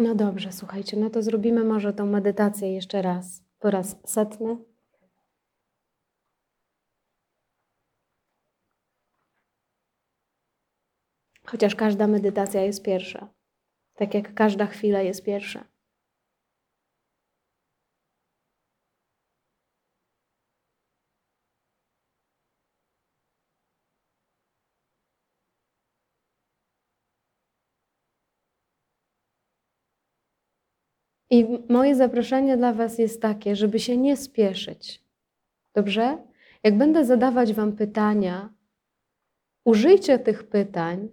No dobrze, słuchajcie, no to zrobimy może tą medytację jeszcze raz, po raz setny. Chociaż każda medytacja jest pierwsza, tak jak każda chwila jest pierwsza. I moje zaproszenie dla Was jest takie, żeby się nie spieszyć. Dobrze? Jak będę zadawać Wam pytania, użyjcie tych pytań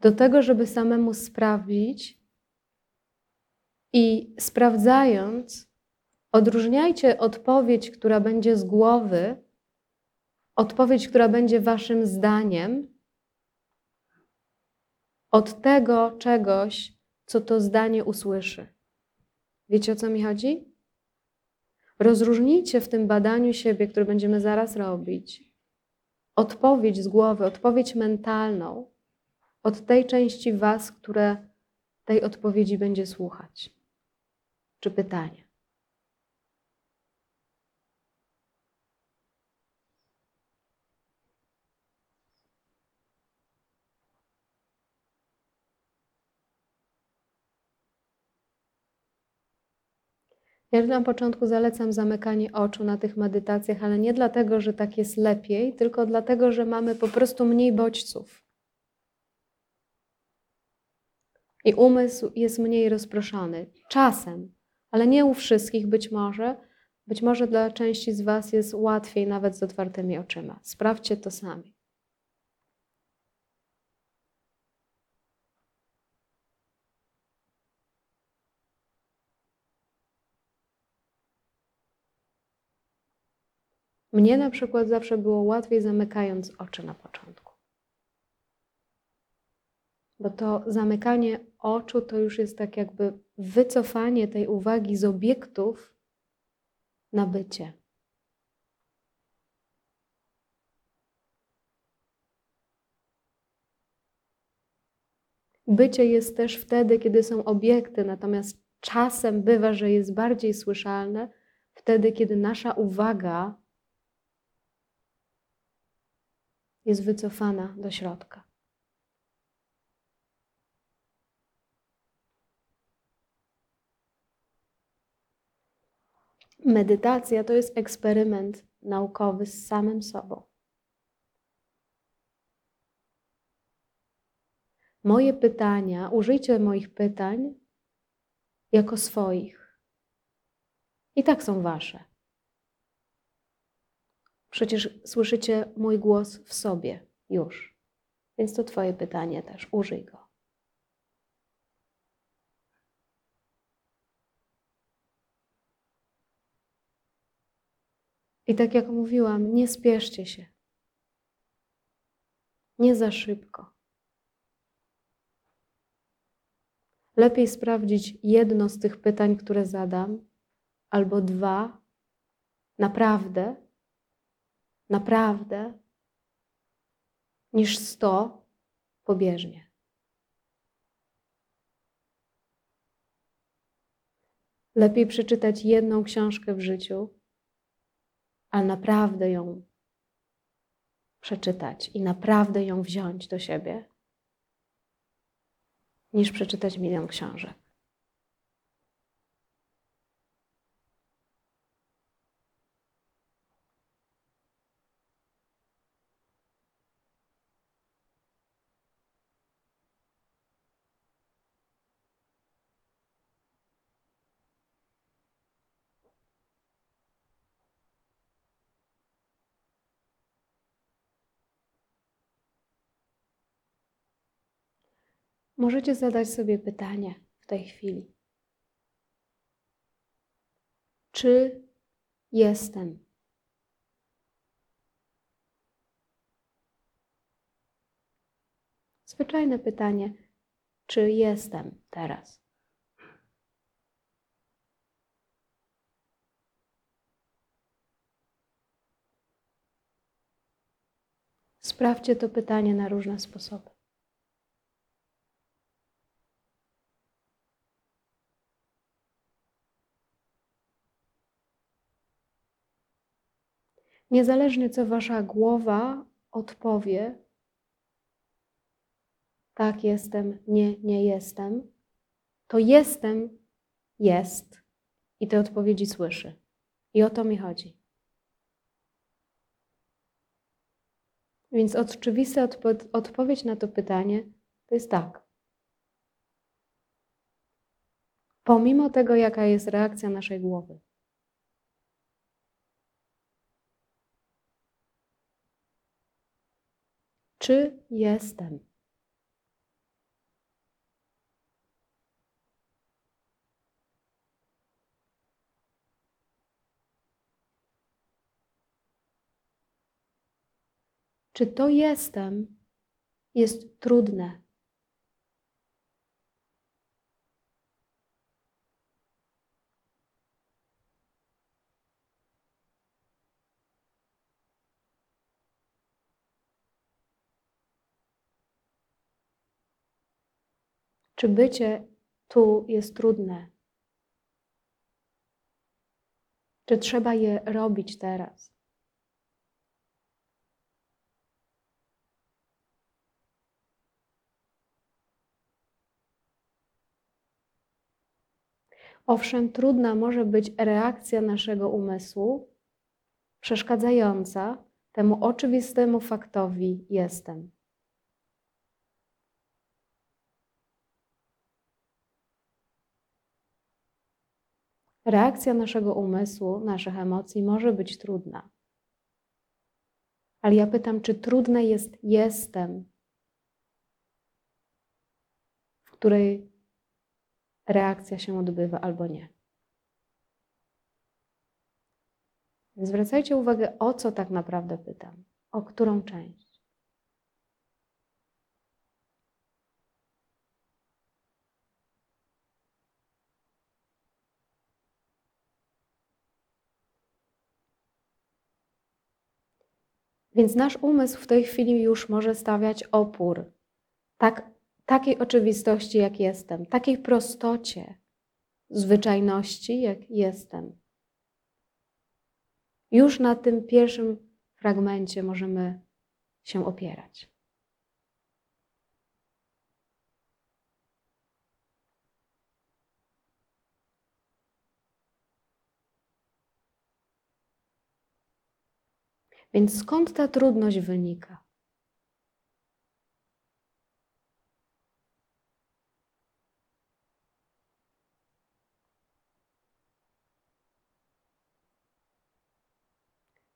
do tego, żeby samemu sprawdzić i sprawdzając, odróżniajcie odpowiedź, która będzie z głowy, odpowiedź, która będzie Waszym zdaniem, od tego czegoś, co to zdanie usłyszy. Wiecie o co mi chodzi? Rozróżnijcie w tym badaniu siebie, które będziemy zaraz robić, odpowiedź z głowy, odpowiedź mentalną od tej części Was, które tej odpowiedzi będzie słuchać, czy pytania. Ja na początku zalecam zamykanie oczu na tych medytacjach, ale nie dlatego, że tak jest lepiej, tylko dlatego, że mamy po prostu mniej bodźców. I umysł jest mniej rozproszony. Czasem, ale nie u wszystkich być może. Być może dla części z Was jest łatwiej nawet z otwartymi oczyma. Sprawdźcie to sami. Mnie na przykład zawsze było łatwiej zamykając oczy na początku. Bo to zamykanie oczu to już jest tak jakby wycofanie tej uwagi z obiektów na bycie. Bycie jest też wtedy, kiedy są obiekty, natomiast czasem bywa, że jest bardziej słyszalne wtedy, kiedy nasza uwaga jest wycofana do środka. Medytacja to jest eksperyment naukowy z samym sobą. Moje pytania, użyjcie moich pytań jako swoich. I tak są wasze. Przecież słyszycie mój głos w sobie już. Więc to Twoje pytanie też. Użyj go. I tak jak mówiłam, nie spieszcie się. Nie za szybko. Lepiej sprawdzić jedno z tych pytań, które zadam, albo dwa, naprawdę, naprawdę, niż sto pobieżnie. Lepiej przeczytać jedną książkę w życiu, ale naprawdę ją przeczytać i naprawdę ją wziąć do siebie, niż przeczytać milion książek. Możecie zadać sobie pytanie w tej chwili: Czy jestem? Zwyczajne pytanie: Czy jestem teraz? Sprawdźcie to pytanie na różne sposoby. Niezależnie co wasza głowa odpowie, tak jestem, nie, nie jestem, to jestem, jest i te odpowiedzi słyszy. I o to mi chodzi. Więc oczywista odpo odpowiedź na to pytanie to jest tak. Pomimo tego, jaka jest reakcja naszej głowy. Czy jestem? Czy to jestem jest trudne? Czy bycie tu jest trudne? Czy trzeba je robić teraz? Owszem, trudna może być reakcja naszego umysłu, przeszkadzająca temu oczywistemu faktowi jestem. Reakcja naszego umysłu, naszych emocji może być trudna. Ale ja pytam, czy trudne jest jestem, w której reakcja się odbywa albo nie. Zwracajcie uwagę, o co tak naprawdę pytam, o którą część. Więc nasz umysł w tej chwili już może stawiać opór. Tak, takiej oczywistości, jak jestem, takiej prostocie, zwyczajności, jak jestem. Już na tym pierwszym fragmencie możemy się opierać. Więc skąd ta trudność wynika?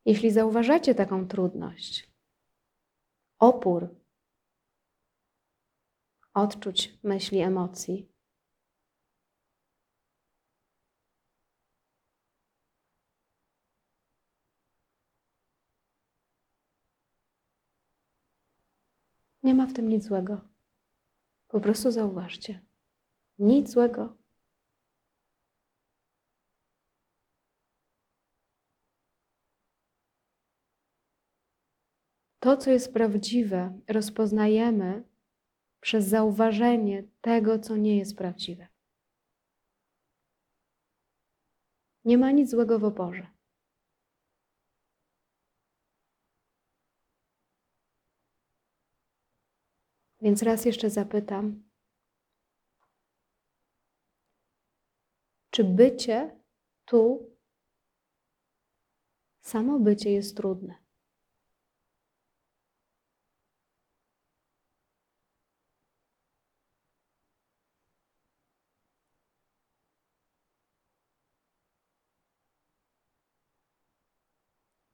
Jeśli zauważacie taką trudność, opór odczuć myśli, emocji, Nie ma w tym nic złego. Po prostu zauważcie. Nic złego. To, co jest prawdziwe, rozpoznajemy przez zauważenie tego, co nie jest prawdziwe. Nie ma nic złego w oporze. Więc raz jeszcze zapytam, czy bycie tu, samo bycie jest trudne?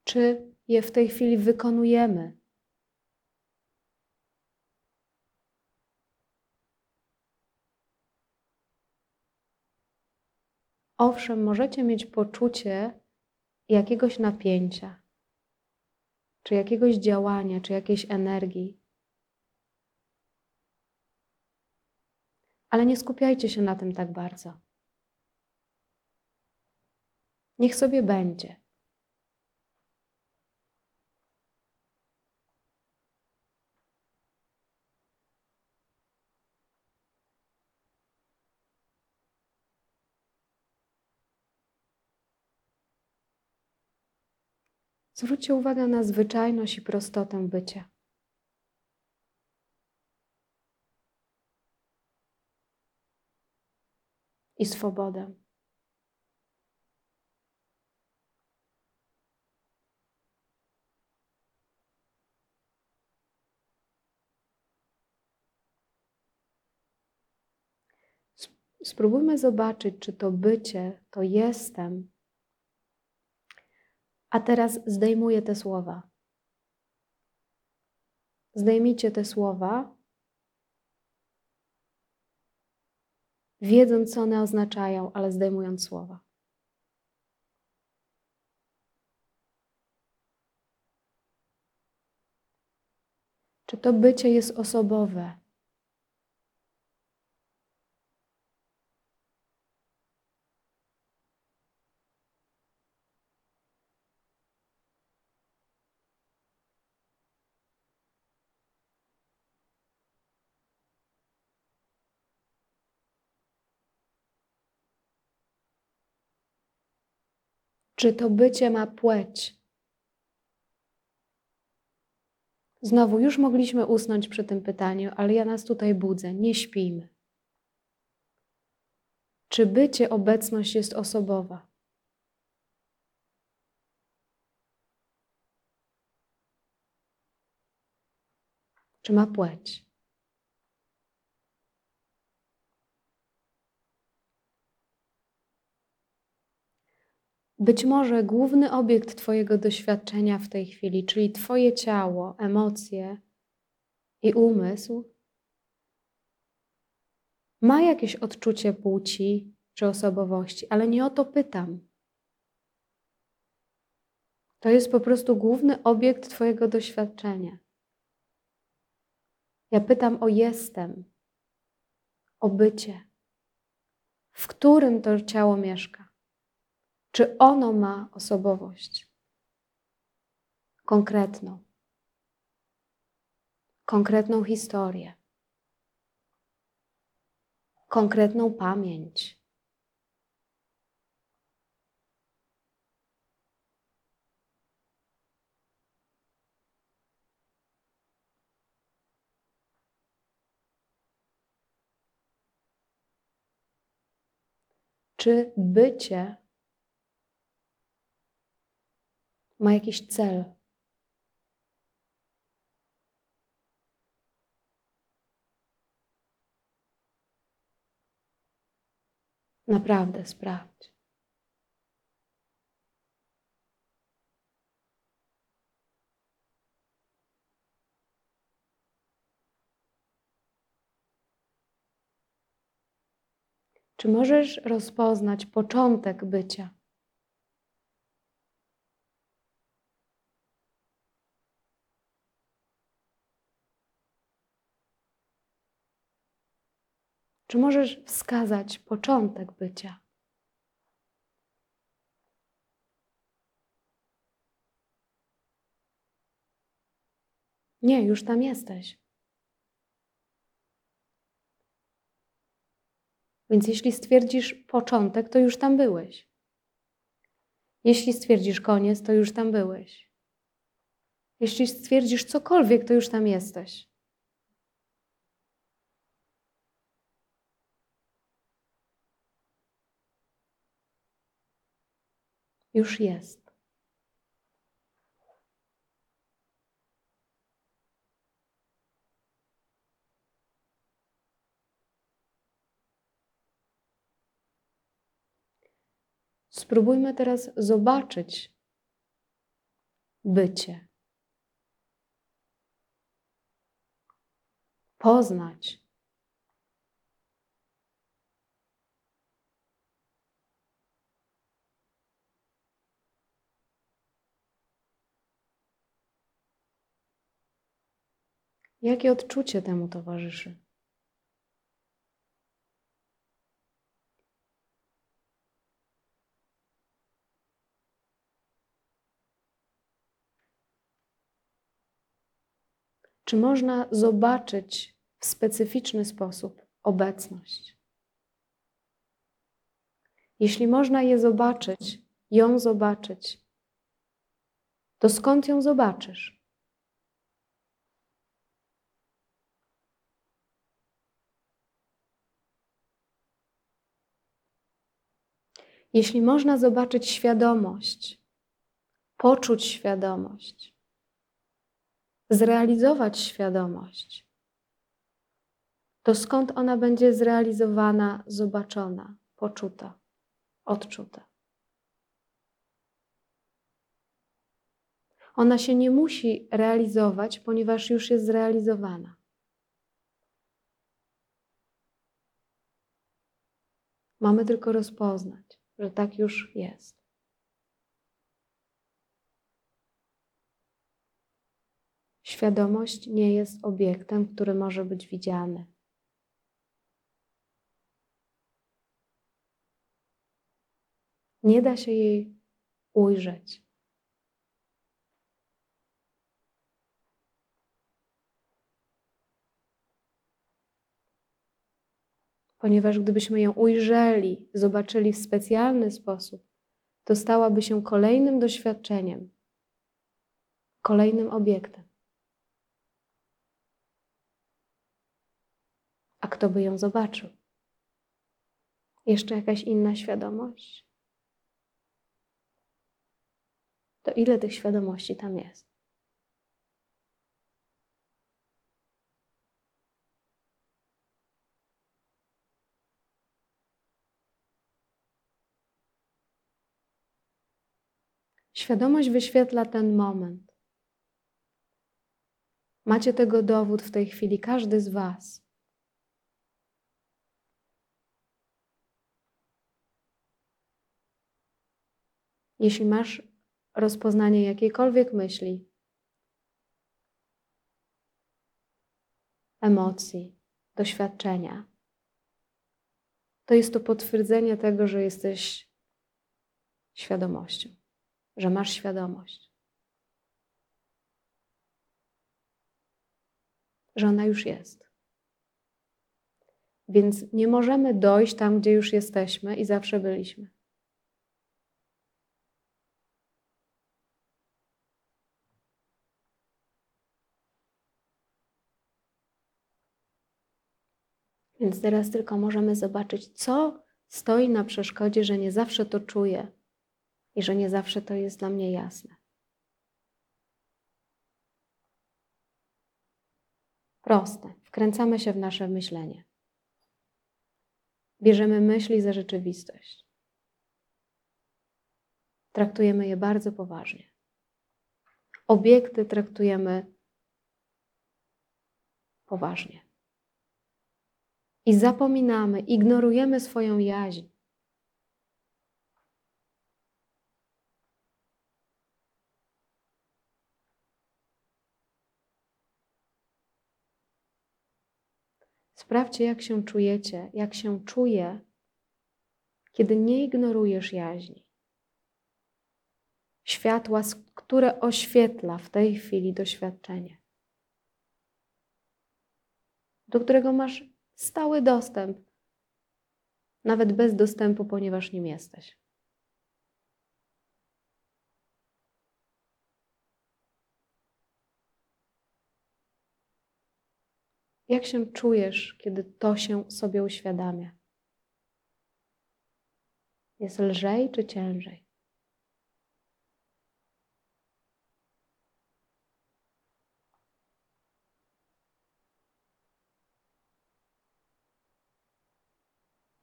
Czy je w tej chwili wykonujemy? Owszem, możecie mieć poczucie jakiegoś napięcia, czy jakiegoś działania, czy jakiejś energii. Ale nie skupiajcie się na tym tak bardzo. Niech sobie będzie. Zwróćcie uwagę na zwyczajność i prostotę bycia. I swobodę. Spróbujmy zobaczyć, czy to bycie, to jestem. A teraz zdejmuję te słowa. Zdejmijcie te słowa, wiedząc, co one oznaczają, ale zdejmując słowa. Czy to bycie jest osobowe? Czy to bycie ma płeć? Znowu, już mogliśmy usnąć przy tym pytaniu, ale ja nas tutaj budzę. Nie śpijmy. Czy bycie, obecność jest osobowa? Czy ma płeć? Być może główny obiekt Twojego doświadczenia w tej chwili, czyli Twoje ciało, emocje i umysł, ma jakieś odczucie płci czy osobowości, ale nie o to pytam. To jest po prostu główny obiekt Twojego doświadczenia. Ja pytam o jestem, o bycie, w którym to ciało mieszka. Czy ono ma osobowość? Konkretną. Konkretną historię. Konkretną pamięć. Czy bycie ma jakiś cel. Naprawdę sprawdź. Czy możesz rozpoznać początek bycia? Czy możesz wskazać początek bycia? Nie, już tam jesteś. Więc jeśli stwierdzisz początek, to już tam byłeś. Jeśli stwierdzisz koniec, to już tam byłeś. Jeśli stwierdzisz cokolwiek, to już tam jesteś. Już jest. Spróbujmy teraz zobaczyć bycie, poznać Jakie odczucie temu towarzyszy? Czy można zobaczyć w specyficzny sposób obecność? Jeśli można je zobaczyć, ją zobaczyć, to skąd ją zobaczysz? Jeśli można zobaczyć świadomość, poczuć świadomość, zrealizować świadomość, to skąd ona będzie zrealizowana, zobaczona, poczuta, odczuta? Ona się nie musi realizować, ponieważ już jest zrealizowana. Mamy tylko rozpoznać, że tak już jest. Świadomość nie jest obiektem, który może być widziany. Nie da się jej ujrzeć. Ponieważ gdybyśmy ją ujrzeli, zobaczyli w specjalny sposób, to stałaby się kolejnym doświadczeniem, kolejnym obiektem. A kto by ją zobaczył? Jeszcze jakaś inna świadomość? To ile tych świadomości tam jest? Świadomość wyświetla ten moment. Macie tego dowód w tej chwili, każdy z Was. Jeśli masz rozpoznanie jakiejkolwiek myśli, emocji, doświadczenia, to jest to potwierdzenie tego, że jesteś świadomością że masz świadomość, że ona już jest. Więc nie możemy dojść tam, gdzie już jesteśmy i zawsze byliśmy. Więc teraz tylko możemy zobaczyć, co stoi na przeszkodzie, że nie zawsze to czuję, i że nie zawsze to jest dla mnie jasne. Proste. Wkręcamy się w nasze myślenie. Bierzemy myśli za rzeczywistość. Traktujemy je bardzo poważnie. Obiekty traktujemy poważnie. I zapominamy, ignorujemy swoją jaźń. Sprawdźcie, jak się czujecie, jak się czuje, kiedy nie ignorujesz jaźni. Światła, które oświetla w tej chwili doświadczenie, do którego masz stały dostęp, nawet bez dostępu, ponieważ nim jesteś. Jak się czujesz, kiedy to się sobie uświadamia? Jest lżej czy ciężej?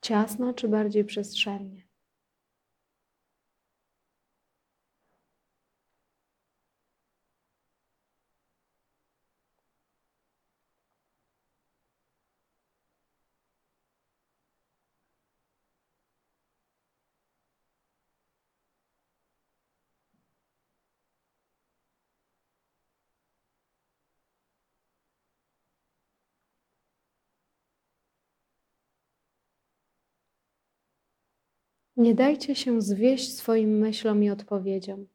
Ciasno czy bardziej przestrzennie? Nie dajcie się zwieść swoim myślom i odpowiedziom.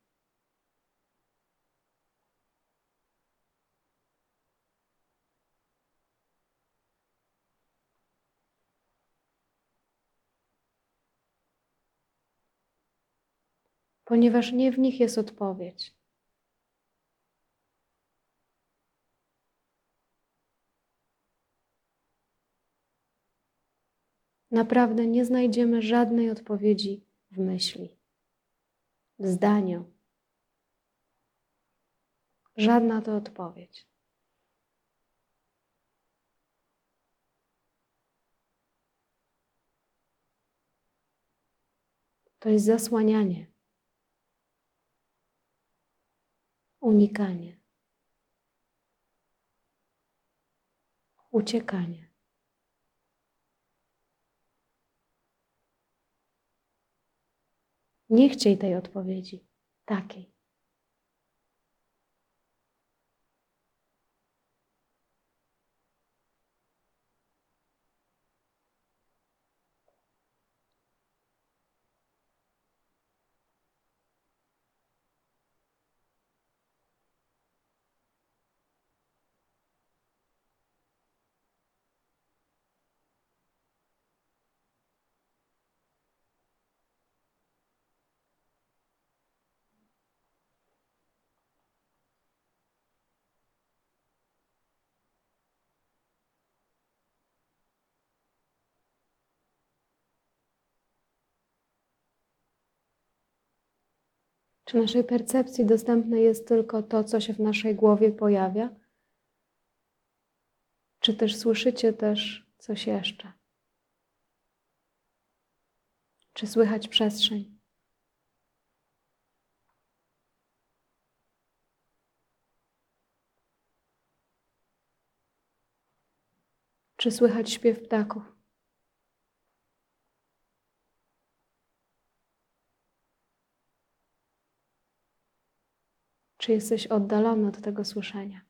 Ponieważ nie w nich jest odpowiedź. Naprawdę nie znajdziemy żadnej odpowiedzi w myśli, w zdaniu. Żadna to odpowiedź. To jest zasłanianie, unikanie, uciekanie. Nie chciej tej odpowiedzi takiej. Czy naszej percepcji dostępne jest tylko to, co się w naszej głowie pojawia? Czy też słyszycie też coś jeszcze? Czy słychać przestrzeń? Czy słychać śpiew ptaków? Czy jesteś oddalony od tego słyszenia?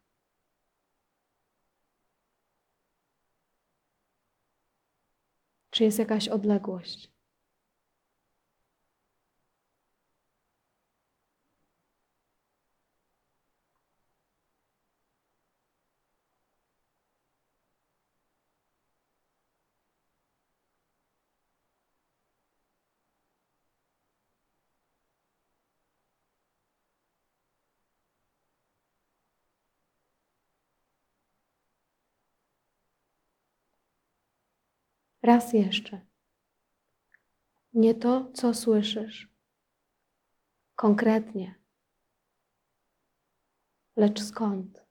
Czy jest jakaś odległość? Raz jeszcze. Nie to, co słyszysz konkretnie, lecz skąd.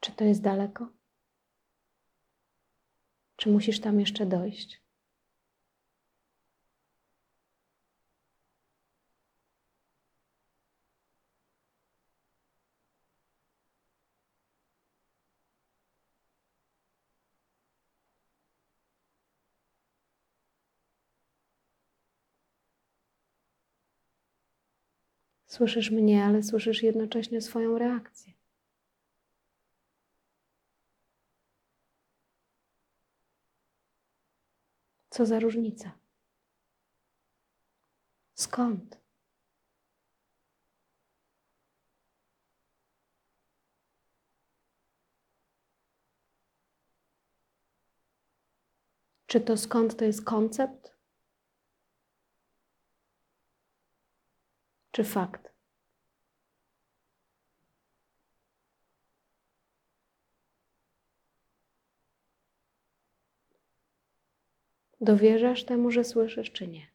Czy to jest daleko? Czy musisz tam jeszcze dojść? Słyszysz mnie, ale słyszysz jednocześnie swoją reakcję. Co za różnica? Skąd? Czy to skąd to jest koncept? Czy fakt? Dowierzasz temu, że słyszysz, czy nie?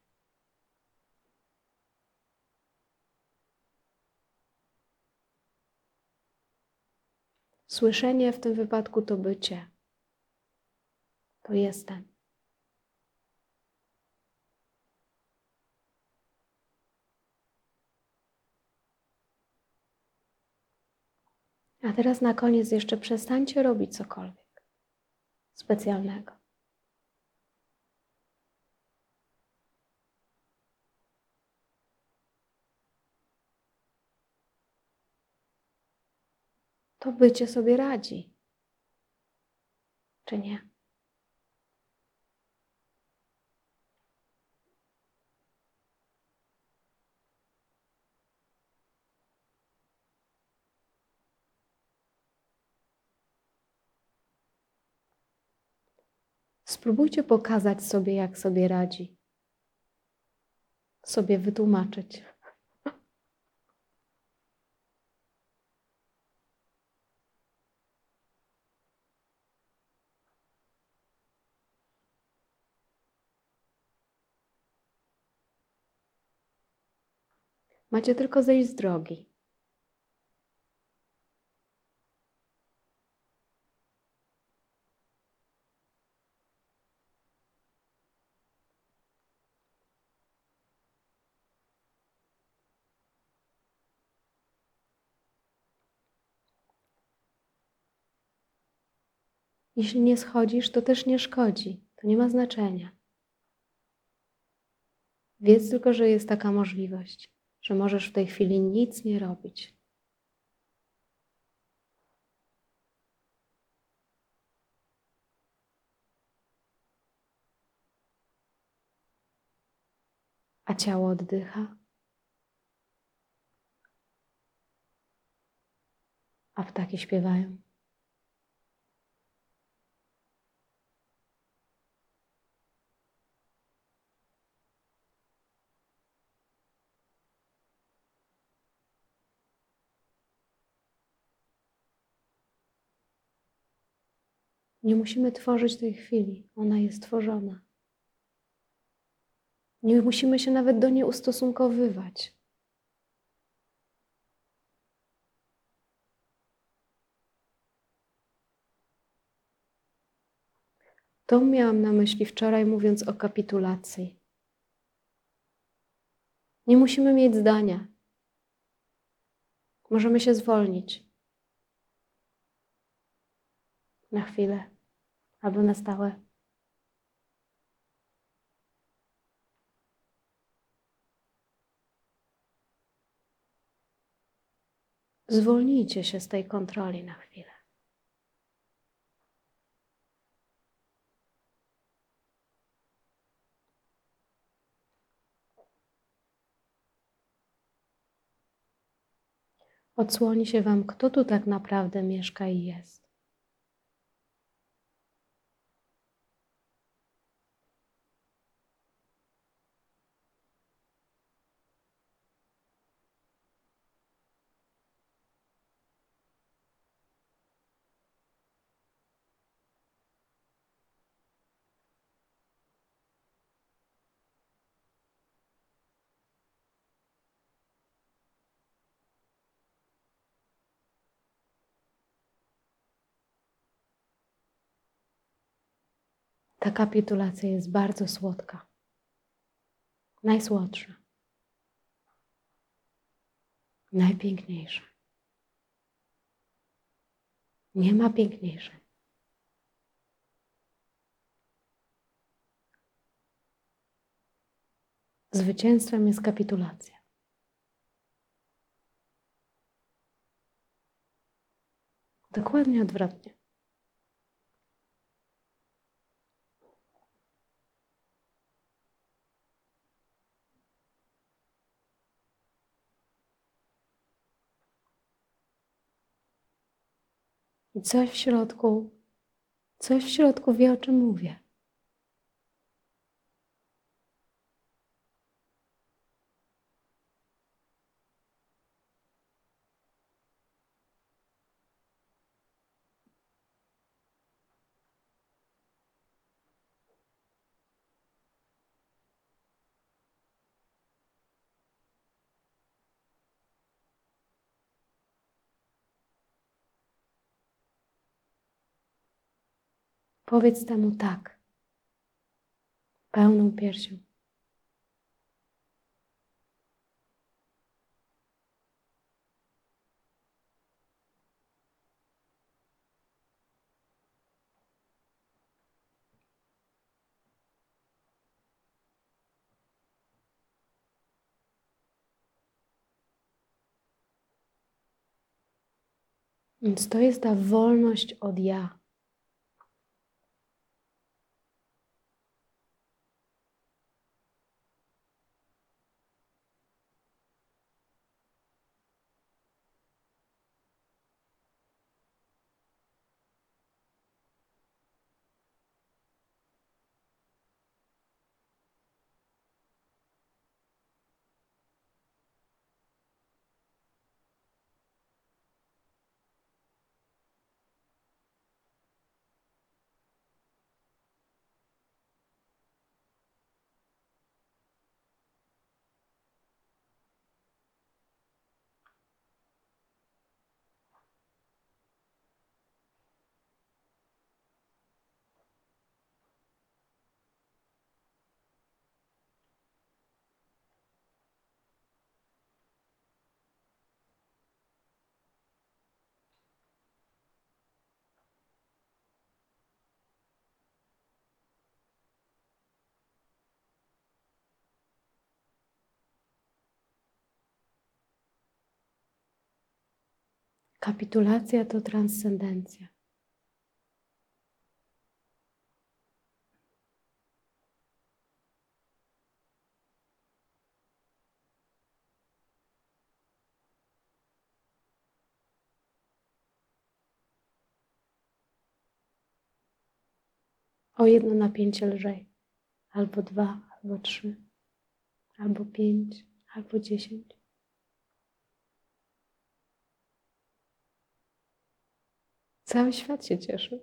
Słyszenie w tym wypadku to bycie. To jestem. A teraz na koniec jeszcze przestańcie robić cokolwiek specjalnego. To bycie sobie radzi, czy nie? Spróbujcie pokazać sobie, jak sobie radzi. sobie wytłumaczyć. Macie tylko zejść z drogi. Jeśli nie schodzisz, to też nie szkodzi. To nie ma znaczenia. Wiedz tylko, że jest taka możliwość, że możesz w tej chwili nic nie robić. A ciało oddycha. A ptaki śpiewają. Nie musimy tworzyć tej chwili, ona jest tworzona. Nie musimy się nawet do niej ustosunkowywać. To miałam na myśli wczoraj, mówiąc o kapitulacji. Nie musimy mieć zdania. Możemy się zwolnić. Na chwilę albo na stałe. Zwolnijcie się z tej kontroli na chwilę. Odsłoni się Wam, kto tu tak naprawdę mieszka i jest. Ta kapitulacja jest bardzo słodka. Najsłodsza. Najpiękniejsza. Nie ma piękniejszej. Zwycięstwem jest kapitulacja. Dokładnie odwrotnie. I coś w środku, coś w środku wie, o czym mówię. Powiedz temu tak, pełną piersią. Więc to jest ta wolność od ja. Kapitulacja to transcendencja. O jedno napięcie lżej, albo dwa, albo trzy, albo pięć, albo dziesięć. Cały świat się cieszy.